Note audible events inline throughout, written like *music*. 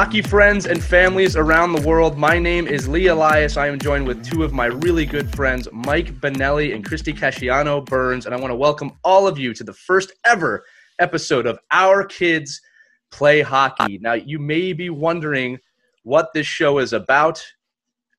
Hockey friends and families around the world. My name is Lee Elias. I am joined with two of my really good friends, Mike Bonelli and Christie Casciano Burns, and I want to welcome all of you to the first ever episode of Our Kids Play Hockey. Now, you may be wondering what this show is about.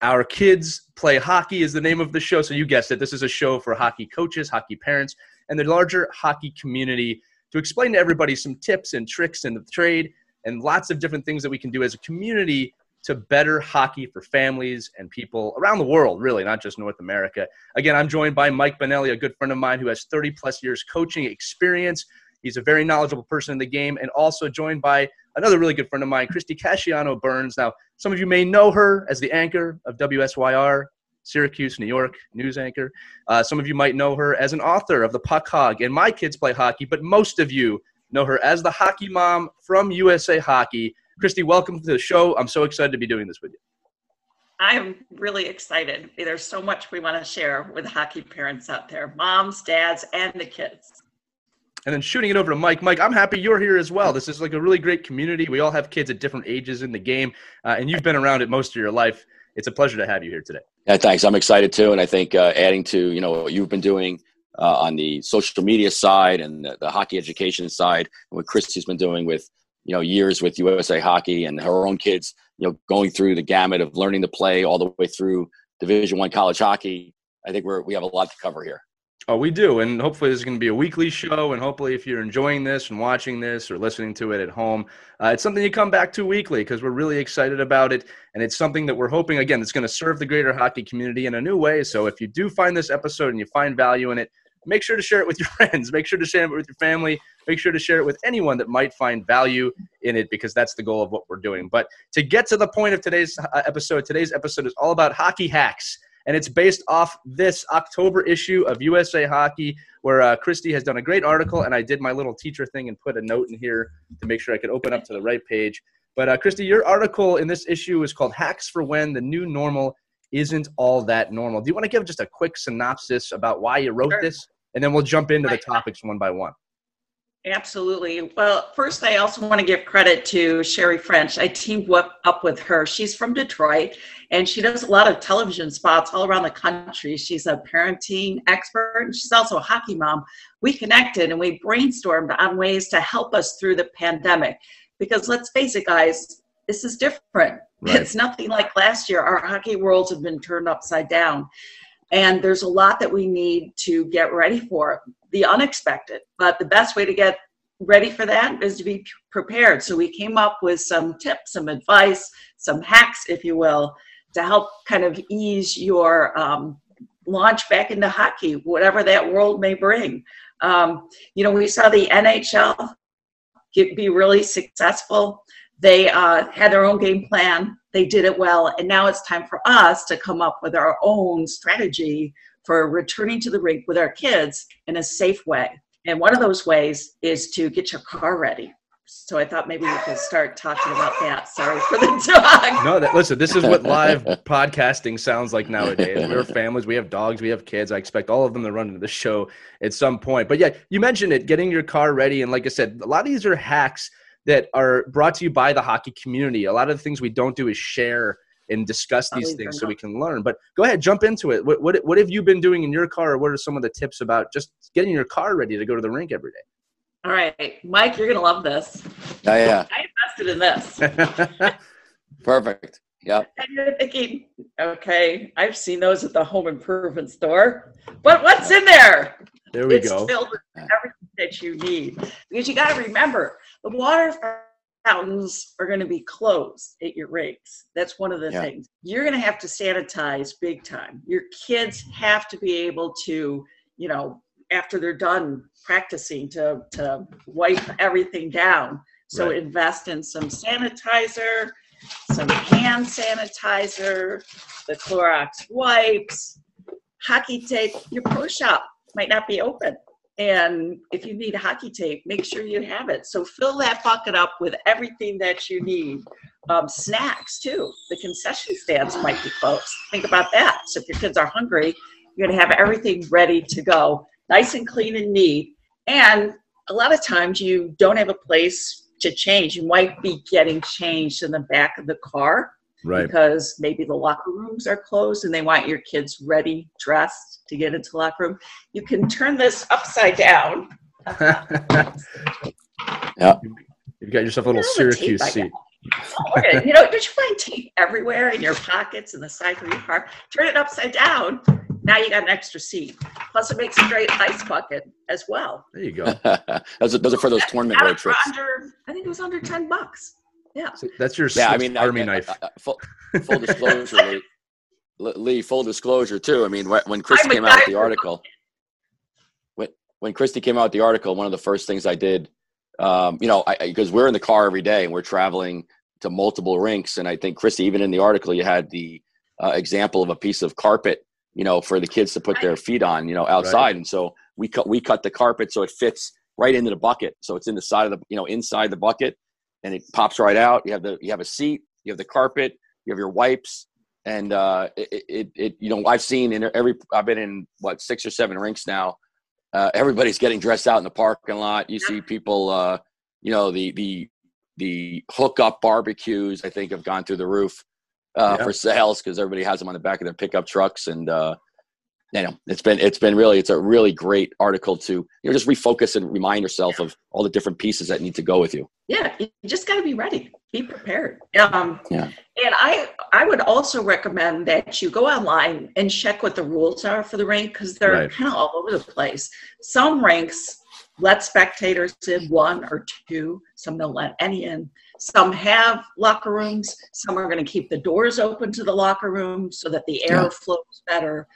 Our Kids Play Hockey is the name of the show, so you guessed it. This is a show for hockey coaches, hockey parents, and the larger hockey community to explain to everybody some tips and tricks in the trade and lots of different things that we can do as a community to better hockey for families and people around the world, really, not just North America. Again, I'm joined by Mike Bonelli, a good friend of mine who has 30 plus years coaching experience. He's a very knowledgeable person in the game, and also joined by another really good friend of mine, Christie Casciano Burns. Now, some of you may know her as the anchor of WSYR, Syracuse, New York news anchor. Uh, some of you might know her as an author of The Puck Hog and My Kids Play Hockey, but most of you know her as the hockey mom from USA Hockey. Christie, welcome to the show. I'm so excited to be doing this with you. I'm really excited. There's so much we want to share with hockey parents out there moms, dads, and the kids. And then shooting it over to Mike. Mike, I'm happy you're here as well. This is like a really great community. We all have kids at different ages in the game, uh, and you've been around it most of your life. It's a pleasure to have you here today. Yeah, thanks. I'm excited too, and I think uh, adding to you know what you've been doing uh, on the social media side and the, the, hockey education side, and what Christie's been doing with you know years with USA Hockey and her own kids, you know, going through the gamut of learning to play all the way through Division One college hockey. I think we're we have a lot to cover here. Oh, we do, and hopefully this is going to be a weekly show. And hopefully, if you're enjoying this and watching this or listening to it at home, uh, it's something you come back to weekly because we're really excited about it, and it's something that we're hoping again it's going to serve the greater hockey community in a new way. So if you do find this episode and you find value in it, make sure to share it with your *laughs* friends. Make sure to share it with your family. Make sure to share it with anyone that might find value in it because that's the goal of what we're doing. But to get to the point of today's uh, episode, today's episode is all about hockey hacks. And it's based off this October issue of USA Hockey, where uh, Christie has done a great article, and I did my little teacher thing and put a note in here to make sure I could open up to the right page. But uh, Christie, your article in this issue is called "Hacks for When the New Normal isn't all that normal. Do you want to give just a quick synopsis about why you wrote sure. this? And then we'll jump into the topics one by one. Absolutely. Well, first, I also want to give credit to Sherry French. I teamed up with her. She's from Detroit and she does a lot of television spots all around the country. She's a parenting expert and she's also a hockey mom. We connected and we brainstormed on ways to help us through the pandemic. Because let's face it, guys, this is different. Right. It's nothing like last year. Our hockey worlds have been turned upside down. And there's a lot that we need to get ready for the unexpected. But the best way to get ready for that is to be prepared. So we came up with some tips, some advice, some hacks, if you will, to help kind of ease your um, launch back into hockey, whatever that world may bring. Um, you know, we saw the NHL get, be really successful. They uh, had their own game plan. They did it well. And now it's time for us to come up with our own strategy for returning to the rink with our kids in a safe way. And one of those ways is to get your car ready. So I thought maybe we could start talking about that. Sorry for the *laughs* dog. No, that listen, this is what live *laughs* podcasting sounds like nowadays. We're families, we have dogs, we have kids. I expect all of them to run into the show at some point. But yeah, you mentioned it, getting your car ready. And like I said, a lot of these are hacks that are brought to you by the hockey community. A lot of the things we don't do is share and discuss these things so we can learn. But go ahead, jump into it. What, what what have you been doing in your car? Or what are some of the tips about just getting your car ready to go to the rink every day? All right, Mike, you're gonna love this. Oh, yeah. *laughs* I invested in this. *laughs* Perfect. Yeah. And you're thinking, okay, I've seen those at the home improvement store, but what's in there? there we it's go. filled with everything that you need. Because you got to remember, the water fountains are going to be closed at your rinks. That's one of the Yeah. things. You're going to have to sanitize big time. Your kids have to be able to, you know, after they're done practicing, to to wipe everything down. So Right. invest in some sanitizer, some hand sanitizer, the Clorox wipes, hockey tape. Your pro shop might not be open. And if you need hockey tape, make sure you have it. So fill that bucket up with everything that you need. Um, snacks too. The concession stands might be closed. Think about that. So if your kids are hungry, you're gonna have everything ready to go, nice and clean and neat. And a lot of times you don't have a place to change. You might be getting changed in the back of the car Right. because maybe the locker rooms are closed and they want your kids ready, dressed to get into the locker room. You can turn this upside down. *laughs* Yeah. You've got yourself a little Look at all the tape Syracuse seat. Oh, look at it. You know, don't you find tape everywhere in your pockets and the side of your car? Turn it upside down. Now you got an extra seat. Plus, it makes a great ice bucket as well. There you go. *laughs* those, are, those are for those tournament road trips. under, I think it was under ten bucks. Yeah. So that's your Yeah, I mean, army I- knife. I- I- full, full disclosure, Lee, Lee. Full disclosure too. I mean, when Christie came out with the article, when when Christie came out with the article, one of the first things I did, um, you know, because we're in the car every day and we're traveling to multiple rinks, and I think Christie, even in the article, you had the uh, example of a piece of carpet, you know, for the kids to put their feet on, you know, outside, and so we cut we cut the carpet so it fits right into the bucket, so it's in the side of the, you know, inside the bucket, and it pops right out. You have the you have a seat, you have the carpet, you have your wipes, and uh, it, it, it you know I've seen in every I've been in what six or seven rinks now. Uh, everybody's getting dressed out in the parking lot. You see people, uh, you know, the the the hookup barbecues. I think have gone through the roof uh, Yeah. for sales because everybody has them on the back of their pickup trucks, and uh, you know, it's been it's been really it's a really great article to you know just refocus and remind yourself of all the different pieces that need to go with you. Yeah, you just got to be ready. Be prepared. Um, Yeah. And I, I would also recommend that you go online and check what the rules are for the rink because they're Right. kind of all over the place. Some ranks let spectators in one or two. Some don't let any in. Some have locker rooms. Some are going to keep the doors open to the locker room so that the air Yeah. flows better.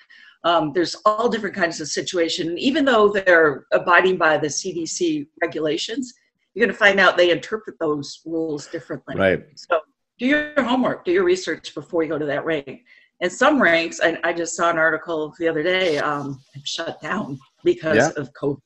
Um, there's all different kinds of situation. Even though they're abiding by the CDC regulations, you're going to find out they interpret those rules differently. Right. So do your homework, do your research before you go to that rank. And some ranks, and I just saw an article the other day, um, shut down because Yeah. of COVID.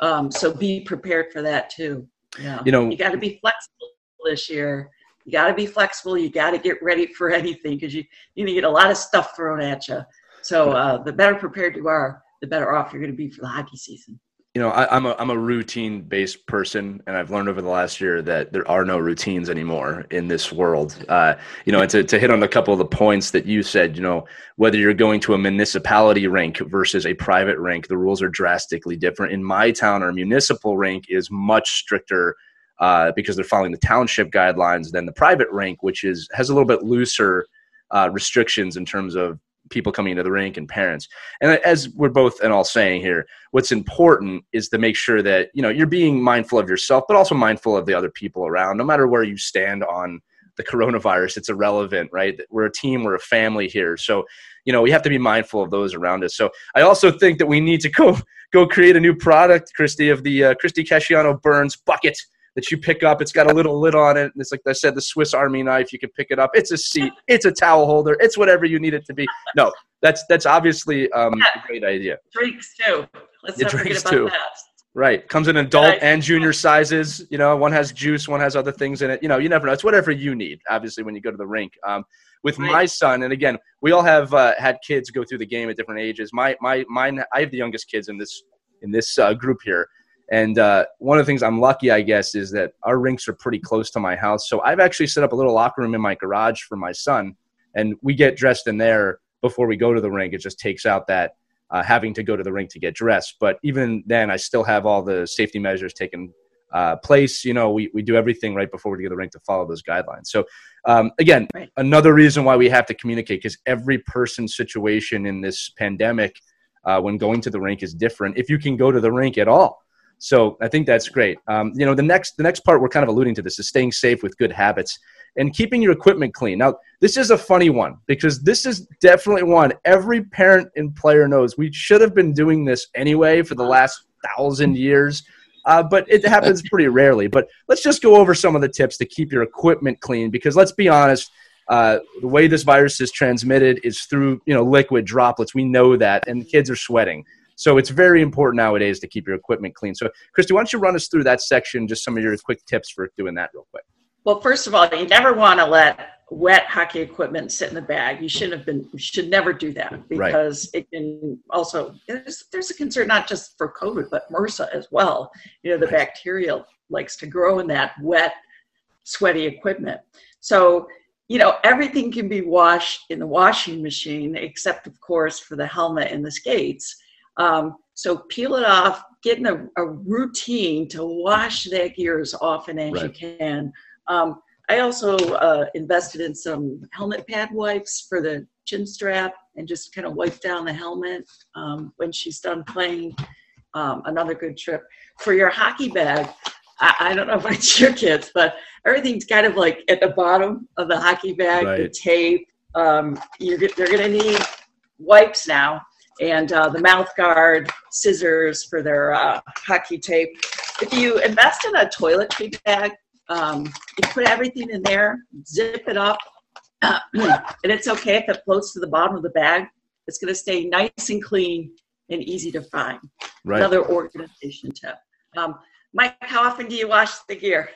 Um, so be prepared for that too. Yeah. You know- you got to be flexible this year. You got to be flexible. You got to get ready for *laughs* anything because you you're gonna get a lot of stuff thrown at you. So uh, the better prepared you are, the better off you're going to be for the hockey season. you know, I, I'm a I'm a routine based person, and I've learned over the last year that there are no routines anymore in this world. Uh, you know, and to, to hit on a couple of the points that you said, you know, whether you're going to a municipality rink versus a private rink, the rules are drastically different. In my town, our municipal rink is much stricter uh, because they're following the township guidelines than the private rink, which is has a little bit looser uh, restrictions in terms of people coming into the rink and parents. And as we're both and all saying here, what's important is to make sure that you know you're being mindful of yourself but also mindful of the other people around. No matter where you stand on the coronavirus it's irrelevant right? We're a team we're a family here. So you know we have to be mindful of those around us. So i also think that we need to go go create a new product christie of the uh, christie casciano burns bucket that you pick up it's got a little lid on it and it's like i said the swiss army knife you can pick it up it's a seat it's a towel holder it's whatever you need it to be no that's that's obviously um, a great idea Drinks too. Let's Yeah, not forget drinks about too. that. Right. Comes in adult and junior sizes. You know, one has juice, one has other things in it. You know, you never know. It's whatever you need, obviously, when you go to the rink. Um, with Right. my son, and again, we all have uh, had kids go through the game at different ages. My, my, mine, I have the youngest kids in this, in this uh, group here. And uh, one of the things I'm lucky, I guess, is that our rinks are pretty close to my house. So I've actually set up a little locker room in my garage for my son and we get dressed in there before we go to the rink. It just takes out that uh, having to go to the rink to get dressed. But even then, I still have all the safety measures taken uh, place. You know, we, we do everything right before we get to the rink to follow those guidelines. So, um, again, right. another reason why we have to communicate because every person's situation in this pandemic uh, when going to the rink is different. If you can go to the rink at all. So I think that's great. Um, you know, the next the next part we're kind of alluding to this is staying safe with good habits and keeping your equipment clean. Now, this is a funny one because this is definitely one every parent and player knows. We should have been doing this anyway for the last thousand years uh, but it happens *laughs* pretty rarely. But let's just go over some of the tips to keep your equipment clean because let's be honest, uh, the way this virus is transmitted is through you know liquid droplets. We know that, and kids are sweating. So it's very important nowadays to keep your equipment clean. So, Christie, why don't you run us through that section? Just some of your quick tips for doing that, real quick. Well, first of all, you never want to let wet hockey equipment sit in the bag. You shouldn't have been. You should never do that because right. it can also. There's, there's a concern not just for COVID but MRSA as well. You know, the right. bacteria likes to grow in that wet, sweaty equipment. So you know everything can be washed in the washing machine except of course for the helmet and the skates. Um, so peel it off. Get in a, a, routine to wash that gear as often as right. you can. Um, I also uh, invested in some helmet pad wipes for the chin strap and just kind of wipe down the helmet um, when she's done playing. Um, another good trip for your hockey bag. I, I, don't know *laughs* if it's your kids, but everything's kind of like at the bottom of the hockey bag, right. the tape. Um, you're, they're going to need wipes now and uh, the mouth guard, scissors for their uh, hockey tape. If you invest in a toiletry bag, um, you put everything in there, zip it up, uh, *clears throat* and it's okay if it floats to the bottom of the bag. It's going to stay nice and clean and easy to find. Right. Another organization tip. Um, Mike, how often do you wash the gear?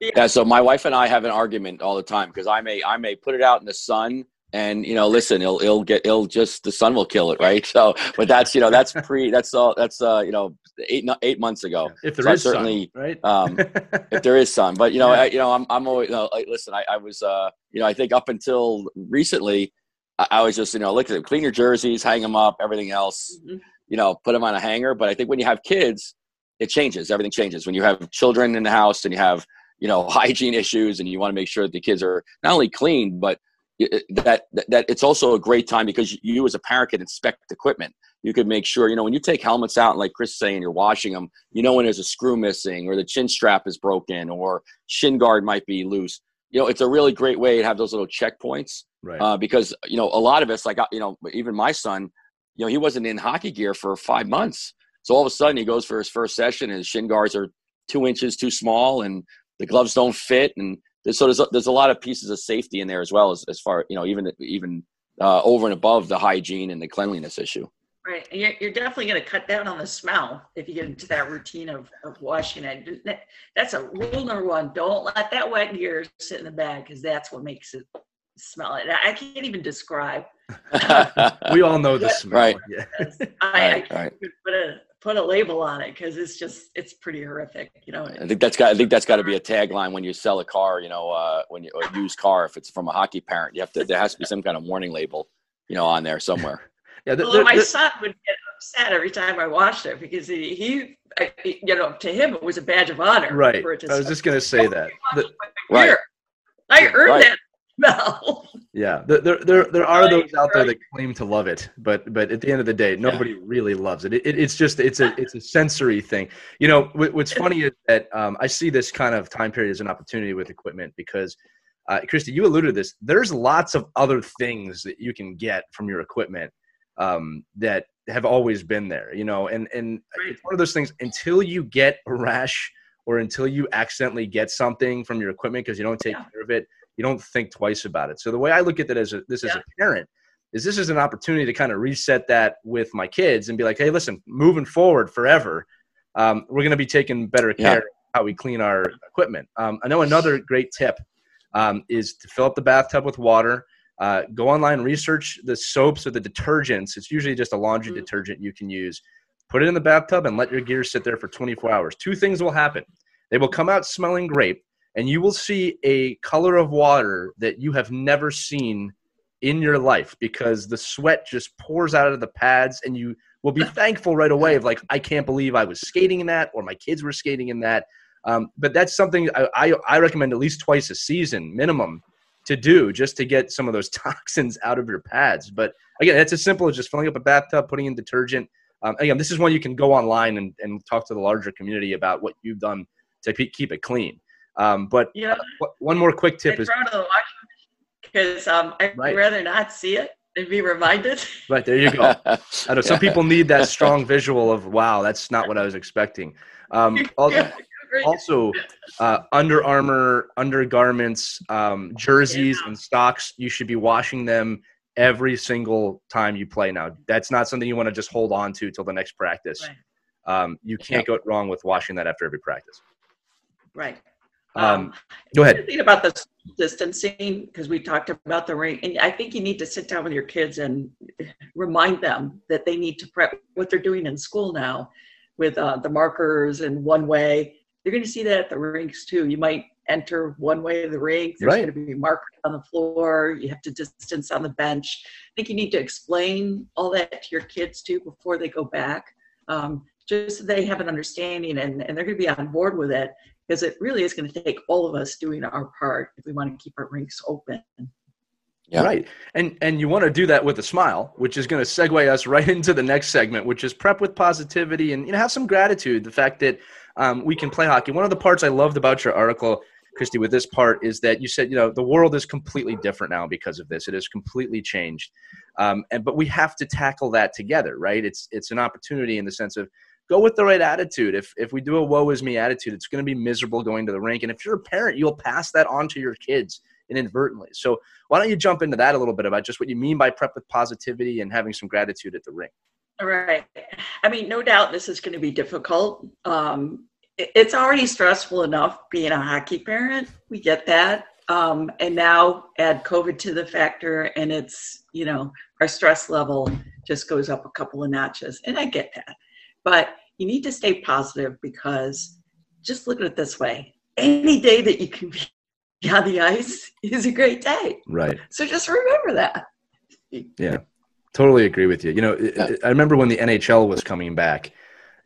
Yeah. yeah. So my wife and I have an argument all the time because I may I may put it out in the sun and you know listen it'll it'll get it'll just the sun will kill it right? *laughs* So but that's you know that's pre that's all that's uh you know eight eight months ago. If there so is certainly sun, right? um *laughs* if there is sun. But you know yeah. I, you know i'm i'm always you know, like, listen I, I was uh you know i think up until recently i, I was just you know look at them clean your jerseys hang them up everything else mm-hmm. you know put them on a hanger. But i think when you have kids it changes everything changes. When you have children in the house and you have you know *laughs* hygiene issues and you want to make sure that the kids are not only clean but that, that it's also a great time because you as a parent can inspect equipment. You could make sure you know when you take helmets out and like chris is saying you're washing them you know when there's a screw missing or the chin strap is broken or shin guard might be loose. You know it's a really great way to have those little checkpoints right. uh, because you know a lot of us like uh, you know even my son you know he wasn't in hockey gear for five months. So all of a sudden he goes for his first session and his shin guards are two inches too small and the gloves don't fit and so there's a, there's a lot of pieces of safety in there as well as as far you know even even uh, over and above the hygiene and the cleanliness issue. Right, and you're, you're definitely going to cut down on the smell if you get into that routine of, of washing it. That's a rule number one. Don't let that wet gear sit in the bag because that's what makes it smell it. I can't even describe. *laughs* we all know the smell. Right. Yeah. *laughs* I, right, I right. put a put a label on it because it's just it's pretty horrific you know? I think that's got i think that's got to be a tagline when you sell a car you know uh, when you a used car if it's from a hockey parent you have to there has to be some kind of warning label you know on there somewhere. *laughs* Yeah the, well, my son would get upset every time i watched it because he, he you know to him it was a badge of honor right. i was just going to say that. the, right. i earned right. that no. Yeah, there, there, there are those out there that claim to love it, but but at the end of the day, nobody yeah. really loves it. It, it. It's just it's a it's a sensory thing. You know, what's funny is that um, I see this kind of time period as an opportunity with equipment because, uh, Christie, you alluded to this. There's lots of other things that you can get from your equipment um, that have always been there. You know, and and right. it's one of those things until you get a rash or until you accidentally get something from your equipment because you don't take yeah. care of it you don't think twice about it. So the way I look at it as a, this yeah. as a parent is this is an opportunity to kind of reset that with my kids and be like, hey, listen, moving forward forever, um, we're going to be taking better care yeah. of how we clean our equipment. Um, I know another great tip um, is to fill up the bathtub with water. Uh, go online, research the soaps or the detergents. It's usually just a laundry mm-hmm. detergent you can use. Put it in the bathtub and let your gear sit there for 24 hours. Two things will happen. They will come out smelling great, and you will see a color of water that you have never seen in your life because the sweat just pours out of the pads and you will be *laughs* thankful right away of like i can't believe i was skating in that or my kids were skating in that um, but that's something I, I, I recommend at least twice a season minimum to do just to get some of those *laughs* toxins out of your pads but again it's as simple as just filling up a bathtub putting in detergent um, again this is one you can go online and, and talk to the larger community about what you've done to keep it clean um, but yeah. Uh, one more quick tip is because um, I'd right. rather not see it and be reminded. *laughs* Right there, you go. I know some *laughs* people need that strong visual of wow, that's not what I was expecting. Um, *laughs* also, also uh, Under Armour undergarments, um, jerseys, yeah. and stocks. You should be washing them every single time you play. Now, that's not something you want to just hold on to till the next practice. Right. Um, you can't go wrong with washing that after every practice. Right. Um, um, go ahead. Think about the distancing because we talked about the ring, and I think you need to sit down with your kids and remind them that they need to prep what they're doing in school now with uh, the markers and one way. They're going to see that at the rinks too. You might enter one way of the rink. There's right. going to be markers on the floor. You have to distance on the bench. I think you need to explain all that to your kids too before they go back. Um, just so they have an understanding and, and they're going to be on board with it because it really is going to take all of us doing our part if we want to keep our rinks open. Yeah. Right. And and you want to do that with a smile, which is going to segue us right *laughs* into the next segment, which is prep with positivity and you know have some gratitude. The fact that um, we can play hockey. One of the parts I loved about your article, Christie, with this part is that you said you know the world is completely different now because of this. It has completely changed, um, and but we have to tackle that together, right? It's it's an opportunity in the sense of go with the right attitude. If if we do a woe is me attitude, it's going to be miserable going to the rink. And if you're a parent, you'll pass that on to your kids inadvertently. So why don't you jump into that a little bit about just what you mean by prep with positivity and having some gratitude at the rink? All right. I mean, no doubt this is going to be difficult. Um, it's already stressful enough being a hockey parent. We get that. Um, and now add COVID to the factor, and it's, you know, our stress level just goes up a couple of notches. And I get that. But you need to stay positive because just look at it this way any day that you can be *laughs* on the ice is a great day. Right. So just remember that. Yeah, totally agree with you. You know, I remember when the NHL was coming back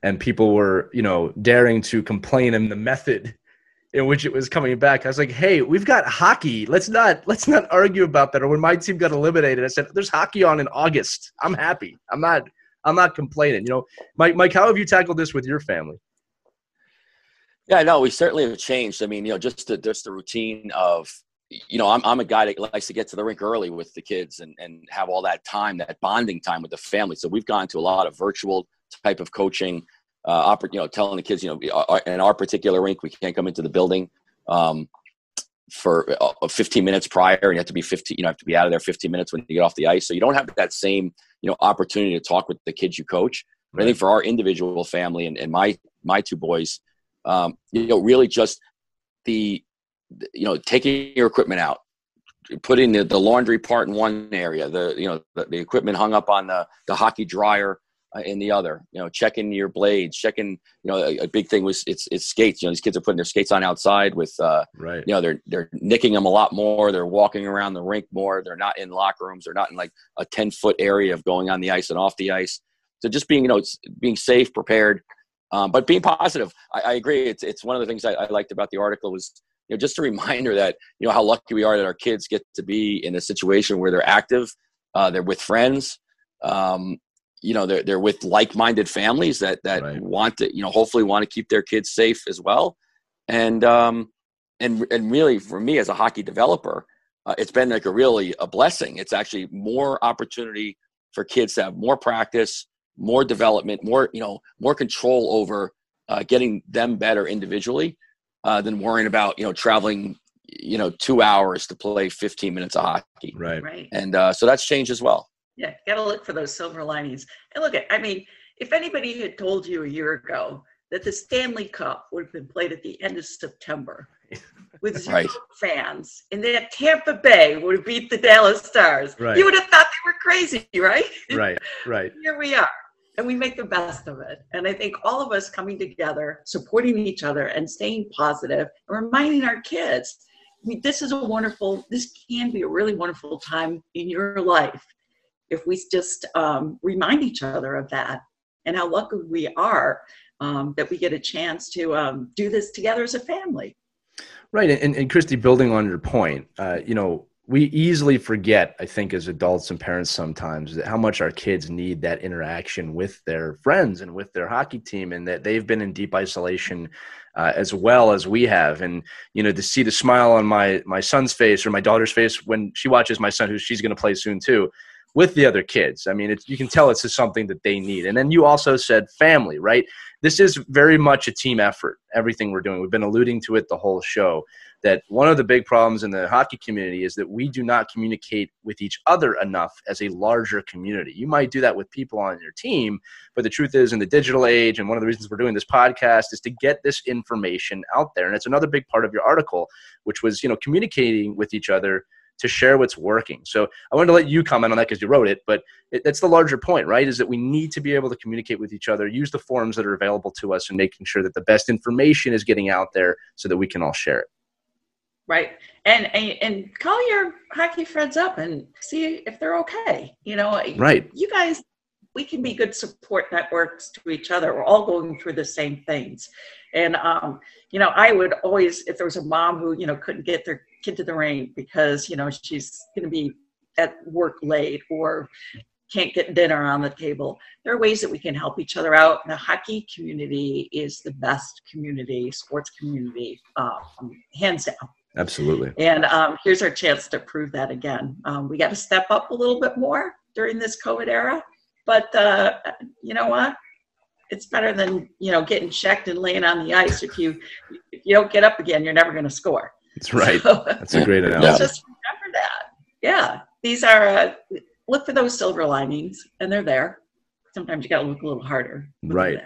and people were, you know, daring to complain in the method in which it was coming back. I was like, "Hey, we've got hockey. Let's not let's not argue about that." Or when my team got eliminated, I said, "There's hockey on in August. I'm happy. I'm not I'm not complaining. You know, Mike, Mike, how have you tackled this with your family? Yeah, no, we certainly have changed. I mean, you know, just the just the routine of, you know, I'm I'm a guy that likes to get to the rink early with the kids and and have all that time, that bonding time with the family. So we've gone to a lot of virtual type of coaching, uh, you know, telling the kids, you know, uh, uh, in our particular rink, we can't come into the building. Um, for uh, 15 minutes prior and you have to be 15 you know have to be out of there 15 minutes when you get off the ice so you don't have that same you know opportunity to talk with the kids you coach but i think for our individual family and, and my my two boys um, you know really just the you know taking your equipment out putting the, the laundry part in one area the you know the, the equipment hung up on the the hockey dryer in the other. You know, checking your blades, checking. You know, a, a, big thing was it's it's skates. You know, these kids are putting their skates on outside with. Uh, right. You know, they're they're nicking them a lot more. They're walking around the rink more. They're not in locker rooms. They're not in like a ten foot area of going on the ice and off the ice. So just being you know being safe, prepared, um, but being positive. I, I, agree. It's it's one of the things I, I liked about the article was you know just a *laughs* reminder that you know how lucky we are that our kids get to be in a situation where they're active, uh, they're with friends. Um, you know they're they're with like-minded families that that right. want to you know hopefully want to keep their kids safe as well. And um and and really for me as a hockey developer uh, it's been like a really a blessing. It's actually more opportunity for kids to have more practice more development more you know more control over uh, getting them better individually uh, than worrying about you know traveling you know two hours to play 15 minutes of hockey. Right. Right. And uh, so that's changed as well yeah, got to look for those silver linings. And look at, I mean, if anybody had told you a year ago that the Stanley Cup would have been played at the end of September *laughs* with zero right. fans, and that Tampa Bay would have beat the Dallas Stars, right. you would have thought they were crazy, right? Right, right. *laughs* Here we are. And we make the best of it. And I think all of us coming together, supporting each other, and staying positive, and reminding our kids we, this is a wonderful, this can be a really wonderful time in your life if we just um, remind each other of that and how lucky we are um, that we get a chance to um, do this together as a family. Right, and, and Christie, building on your point, uh, you know, we easily forget, I think, as adults and parents sometimes, how much our kids need that interaction with their friends and with their hockey team, and that they've been in deep isolation uh, as well as we have. And you know, to see the smile on my my son's face or my daughter's face when she watches my son, who she's going to play soon too, with the other kids. I mean, you can tell it's just something that they need. And then you also said family, right? This is very much a team effort, everything we're doing. We've been alluding to it the whole show that one of the big problems in the hockey community is that we do not communicate with each other enough as a larger community. You might do that with people on your team, but the truth is, in the digital age, and one of the reasons we're doing this podcast is to get this information out there. And it's another big part of your article, which was, you know, communicating with each other to share what's working. So I wanted to let you comment on that because you wrote it, but it, that's the larger point, right? Is that we need to be able to communicate with each other, use the forums that are available to us, and making sure that the best information is getting out there so that we can all share it. Right. And, and and call your hockey friends up and see if they're okay. You know, right. You guys we can be good support networks to each other. We're all going through the same things. And, um, you know, I would always, if there was a mom who, you know, couldn't get their kid to the rink because, you know, she's going to be at work late or can't get dinner on the table, there are ways that we can help each other out. The hockey community is the best community, sports community, um, hands down. Absolutely. And um, here's our chance to prove that again. Um, we got to step up a little bit more during this COVID era. But uh, you know what? It's better than you know getting checked and laying on the ice. If you if you don't get up again, you're never going to score. That's right. So, That's a great *laughs* analogy. Just remember that. Yeah, these are uh, look for those silver linings, and they're there. Sometimes you got to look a little harder. Right.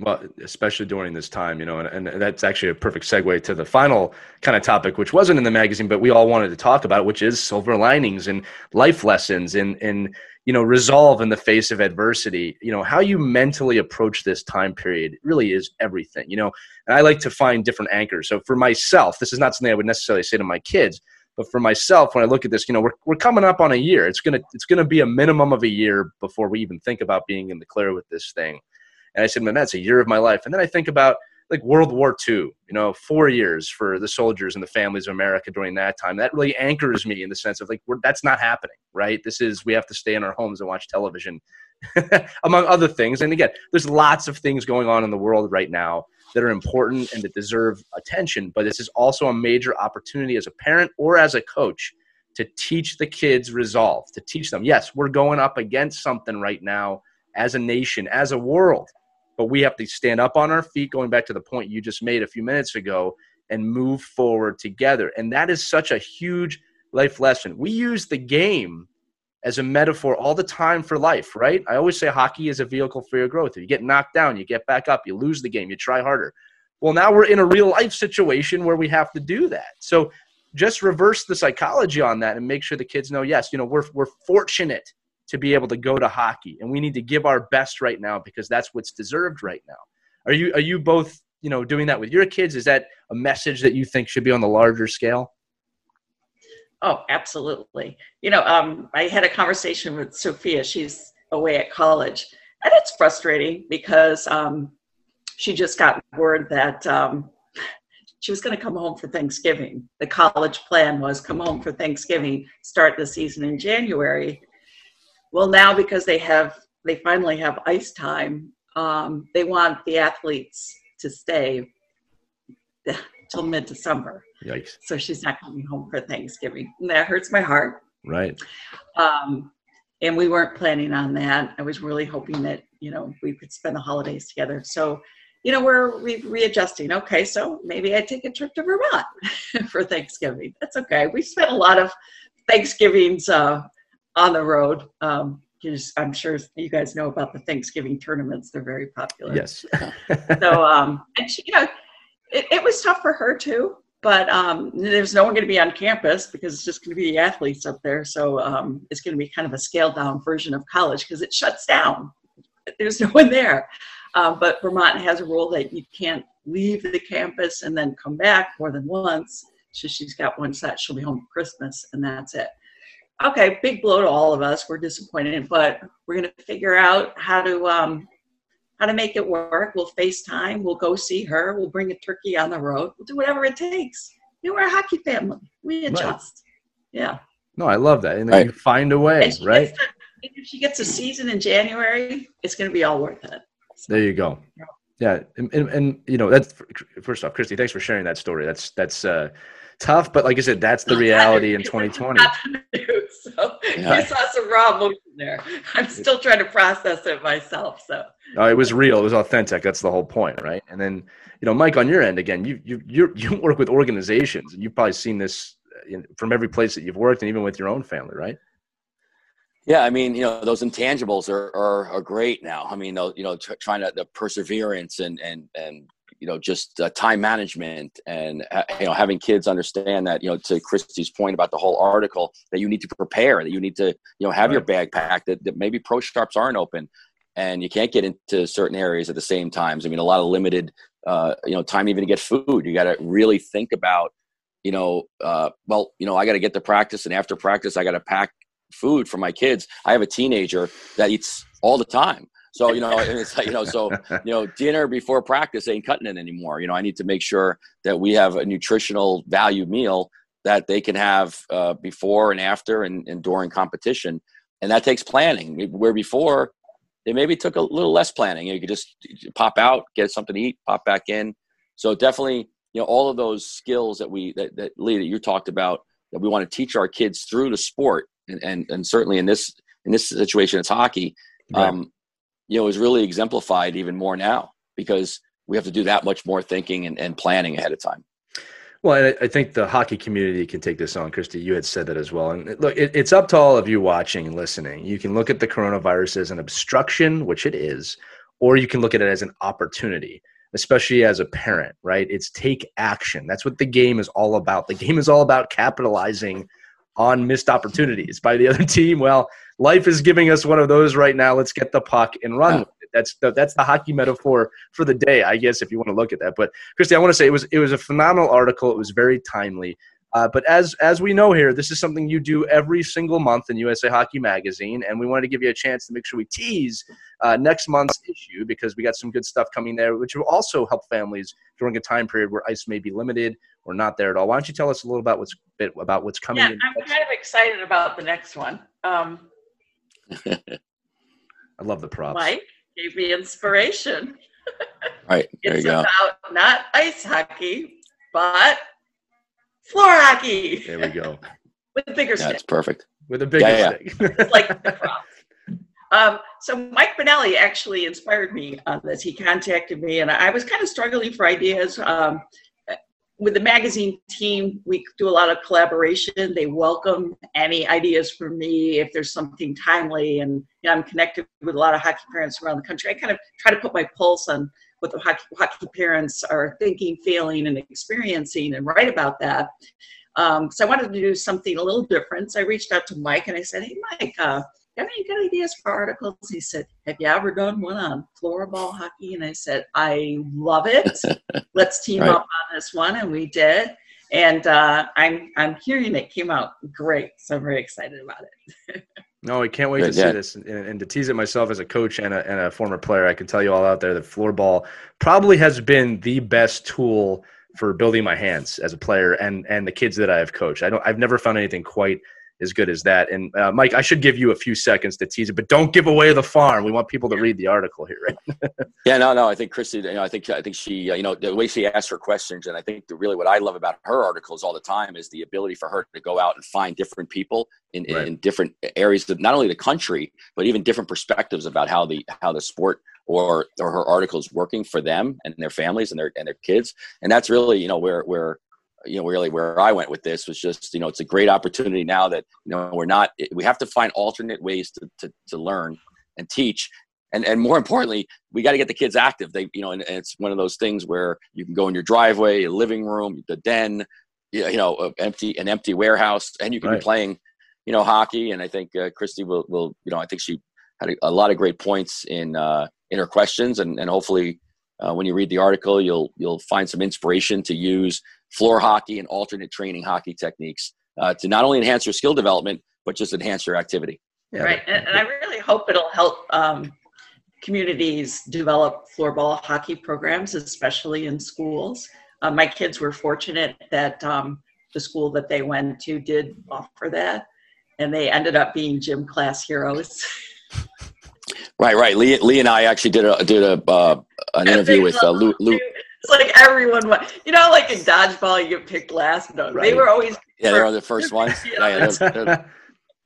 Well, especially during this time, you know, and, and that's actually a perfect segue to the final kind of topic, which wasn't in the magazine, but we all wanted to talk about, which is silver linings and life lessons and and you know resolve in the face of adversity you know how you mentally approach this time period really is everything you know and i like to find different anchors. So for myself this is not something i would necessarily say to my kids but for myself when i look at this you know we're, we're coming up on a year. It's gonna it's gonna be a minimum of a year before we even think about being in the clear with this thing. And i said man that's a year of my life. And then i think about like World War II, you know, four years for the soldiers and the families of America during that time. That really anchors me in the sense of like, that's not happening, right? This is, we have to stay in our homes and watch television, *laughs* among other things. And again, there's lots of things going on in the world right now that are important and that deserve attention, but this is also a major opportunity as a parent or as a coach to teach the kids resolve, to teach them, yes, we're going up against something right now as a nation, as a world but we have to stand up on our feet, going back to the point you just made a few minutes ago, and move forward together. And that is such a huge life lesson. We use the game as a metaphor all the time for life, right? I always say hockey is a vehicle for your growth. If you get knocked down, you get back up, you lose the game, you try harder. Well, now we're in a real life situation where we have to do that. So just reverse the psychology on that and make sure the kids know yes, you know, we're, we're fortunate to be able to go to hockey. And we need to give our best right now because that's what's deserved right now. Are you are you both you know doing that with your kids? Is that a message that you think should be on the larger scale? Oh absolutely. You know um, i had a conversation with sophia. She's away at college. And it's frustrating because um, she just got word that um, she was going to come home for Thanksgiving. The college plan was come home for Thanksgiving, start the season in January. Well, now because they have, they finally have ice time, um, they want the athletes to stay *laughs* till mid December. Yikes. So she's not coming home for Thanksgiving. And that hurts my heart. Right. Um, and we weren't planning on that. I was really hoping that, you know, we could spend the holidays together. So, you know, we're re- readjusting. Okay, so maybe I take a trip to Vermont *laughs* for Thanksgiving. That's okay. We spent a lot of Thanksgivings uh, on the road. Um, I'm sure you guys know about the Thanksgiving tournaments; they're very popular. Yes. *laughs* so, um, and she, you know, it, it, was tough for her too. But um, there's no one going to be on campus because it's just going to be the athletes up there. So um, it's going to be kind of a scaled down version of college because it shuts down. There's no one there. Uh, but Vermont has a rule that you can't leave the campus and then come back more than once So she's got one set. She'll be home for Christmas, and that's it. Okay, big blow to all of us. We're disappointed, but we're going to figure out how to um, how to make it work. We'll FaceTime. We'll go see her. We'll bring a turkey on the road. We'll do whatever it takes. You know, we're a hockey family. We adjust. Right. Yeah. No, I love that. And then right. you find a way, right? To, if she gets a season in January, it's going to be all worth it. So, there you go. Yeah, and, and, and, you know that's first off, Christie. Thanks for sharing that story. That's that's uh, tough, but like I said, that's the reality in *laughs* 2020. so yeah. you saw some raw emotion there. I'm still trying to process it myself. So no, it was real. It was authentic. That's the whole point, right? And then you know, Mike, on your end, again, you you you *laughs* you work with organizations, and you've probably seen this uh, from every place that you've worked, and even with your own family, right? Yeah, I mean, you know, those intangibles are are, are great now. I mean, you know, t- trying to the perseverance and and and you know just uh, time management and uh, you know having kids understand that you know to Christie's point about the whole article that you need to prepare that you need to you know have right. your bag packed that, that maybe pro shops aren't open and you can't get into certain areas at the same times. I mean, a lot of limited uh, you know time even to get food. You got to really think about you know uh, well you know I got to get to practice and after practice I got to pack food for my kids. I have a teenager that eats all the time so you know, it's like, you know, so you know, dinner before practice ain't cutting it anymore. You know, I need to make sure that we have a nutritional value meal that they can have uh, before and after and, and during competition, and that takes planning. Where before, they maybe took a little less planning. You could just pop out, get something to eat, pop back in. So definitely, you know, all of those skills that we that, that Lee that you talked about that we want to teach our kids through the sport, and and, and certainly in this in this situation, it's hockey. Right. Um, you know, is really exemplified even more now because we have to do that much more thinking and, and planning ahead of time. Well, I think the hockey community can take this on. Christie, you had said that as well. And look, it, it's up to all of you watching and listening. You can look at the coronavirus as an obstruction, which it is, or you can look at it as an opportunity, especially as a parent, right? It's take action. That's what the game is all about. The game is all about capitalizing on missed opportunities by the *laughs* other team. Well, life is giving us one of those right now. Let's get the puck and run it. That's the, that's the hockey metaphor for the day, I guess, if you want to look at that. But Christie, I want to say it was it was a phenomenal article. It was very timely. Uh, but as as we know here, this is something you do every single month in USA Hockey Magazine, and we wanted to give you a chance to make sure we tease uh, next month's issue because we got some good stuff coming there, which will also help families during a time period where ice may be limited or not there at all. Why don't you tell us a little about what's bit about what's coming? Yeah, I'm kind of excited about the next one. Um, *laughs* I love the props. Mike gave me inspiration. *laughs* right. There it's you go. about not ice hockey, but floor hockey. There we go. *laughs* With a bigger That's stick. That's perfect. With a bigger yeah, stick. *laughs* Yeah. like the props. Um, so Mike Bonelli actually inspired me on this. He contacted me, and I was kind of struggling for ideas. Um, with the magazine team, we do a lot of collaboration. They welcome any ideas from me if there's something timely. And you know, I'm connected with a lot of hockey parents around the country. I kind of try to put my pulse on what the hockey, hockey parents are thinking, feeling, and experiencing, and write about that. Um, so I wanted to do something a little different. So I reached out to Mike and I said, "Hey, Mike." Uh, have any good ideas for articles? He said, Have you ever done one on floorball hockey? And I said, I love it. *laughs* Let's team right. up on this one. And we did. And uh, I'm I'm hearing it came out great. So I'm very excited about it. *laughs* no, I can't wait to yeah. see this. And, and, to tease it myself as a coach and a, and a former player, I can tell you all out there that floorball probably has been the best tool for building my hands as a player and and the kids that I have coached. I don't I've never found anything quite as good as that. And uh, Mike, I should give you a few seconds to tease it, but don't give away the farm. We want people to read the article here, right? *laughs* yeah, no, no. I think Christie, you know, I think I think she, uh, you know, the way she asks her questions, and I think the, really what I love about her articles all the time is the ability for her to go out and find different people in, right. in different areas of not only the country but even different perspectives about how the how the sport or or her articles working for them and their families and their and their kids and that's really you know where where you know really where i went with this was just you know it's a great opportunity now that you know we're not we have to find alternate ways to, to, to learn and teach. And and more importantly we got to get the kids active. They you know and, and, it's one of those things where you can go in your driveway your living room the den you know empty an empty warehouse and you can right. be playing you know hockey. And i think uh, christie will will you know i think she had a, a lot of great points in uh in her questions. And and hopefully uh, when you read the article you'll you'll find some inspiration to use floor hockey and alternate training hockey techniques uh, to not only enhance your skill development, but just enhance your activity. Yeah, right. And, and, I really hope it'll help um, communities develop floorball hockey programs, especially in schools. Uh, my kids were fortunate that um, the school that they went to did offer that, and they ended up being gym class heroes. *laughs* Right, right. Lee, Lee and I actually did a did a uh, an interview with uh, Lou, Lou. It's like everyone, you know, like in dodgeball, you get picked last. No, right. they were always. Yeah, they were the first *laughs* ones. yeah, yeah they're, they're,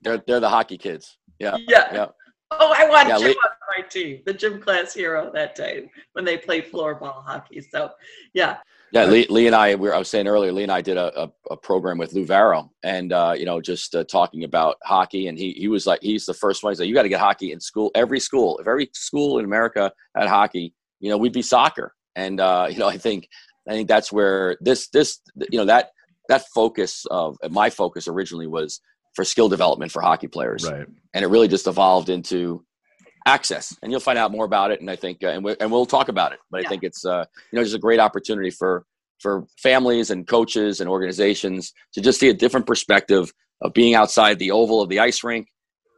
they're, they're, the hockey kids. Yeah. Yeah. yeah. Oh, I want yeah, Jim Lee, on my team, the gym class hero that day when they played floorball hockey. So, yeah. Yeah, Lee, Lee and I, we were, I was saying earlier, Lee and I did a, a, a program with Lou Vairo and, uh, you know, just uh, talking about hockey. And he, he was like, he's the first one. He's like, you got to get hockey in school. Every school, if every school in America had hockey, you know, we'd be soccer. And, uh, *laughs* you know, I think, I think that's where this, this, you know, that, that focus of my focus originally was for skill development for hockey players. Right. And it really just evolved into access and you'll find out more about it and i think uh, and, we, and we'll talk about it but yeah. i think it's uh, you know just a great opportunity for for families and coaches and organizations to just see a different perspective of being outside the oval of the ice rink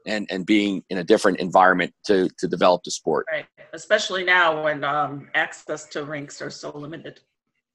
and and being in a different environment to to develop the sport right especially now when um, access to rinks are so limited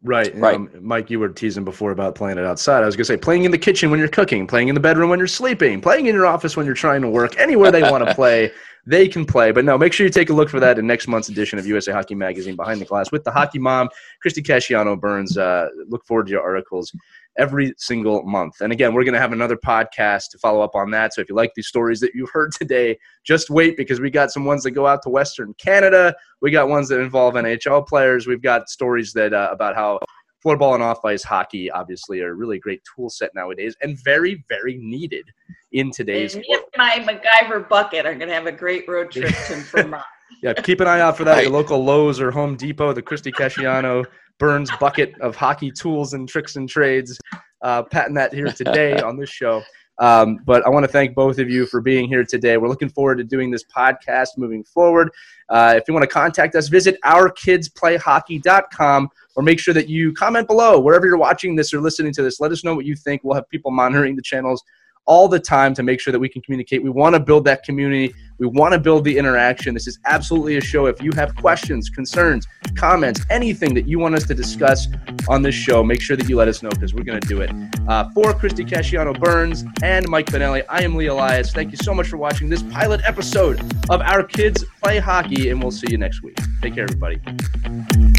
Right. Right. Um, Mike, you were teasing before about playing it outside. I was going to say playing in the kitchen when you're cooking, playing in the bedroom when you're sleeping, playing in your office when you're trying to work, anywhere they want to *laughs* play they can play. But no, make sure you take a look for that in next month's edition of USA Hockey Magazine, Behind the Glass, with the hockey mom, Christie Casciano Burns. Uh, look forward to your articles every single month. And again, we're going to have another podcast to follow up on that. So if you like these stories that you heard today, just wait because we got some ones that go out to Western Canada. We got ones that involve NHL players. We've got stories that uh, about how floorball and off ice hockey obviously are a really great tool set nowadays and very very needed in today's and me and my MacGyver bucket are going to have a great road trip to *laughs* Vermont. Yeah, keep an eye out for that. Your local Lowe's or Home Depot, the Christie Casciano Burns bucket of hockey tools and tricks and trades. Uh, patting that here today *laughs* on this show. Um, but I want to thank both of you for being here today. We're looking forward to doing this podcast moving forward. Uh, if you want to contact us, visit ourkidsplayhockey.com or make sure that you comment below wherever you're watching this or listening to this. Let us know what you think. We'll have people monitoring the channels all the time to make sure that we can communicate. We want to build that community. We want to build the interaction. This is absolutely a show. If you have questions, concerns, comments, anything that you want us to discuss on this show, make sure that you let us know because we're going to do it. Uh, for Christie Casciano Burns and Mike Bonelli, I am Lee Elias. Thank you so much for watching this pilot episode of Our Kids Play Hockey, and we'll see you next week. Take care, everybody.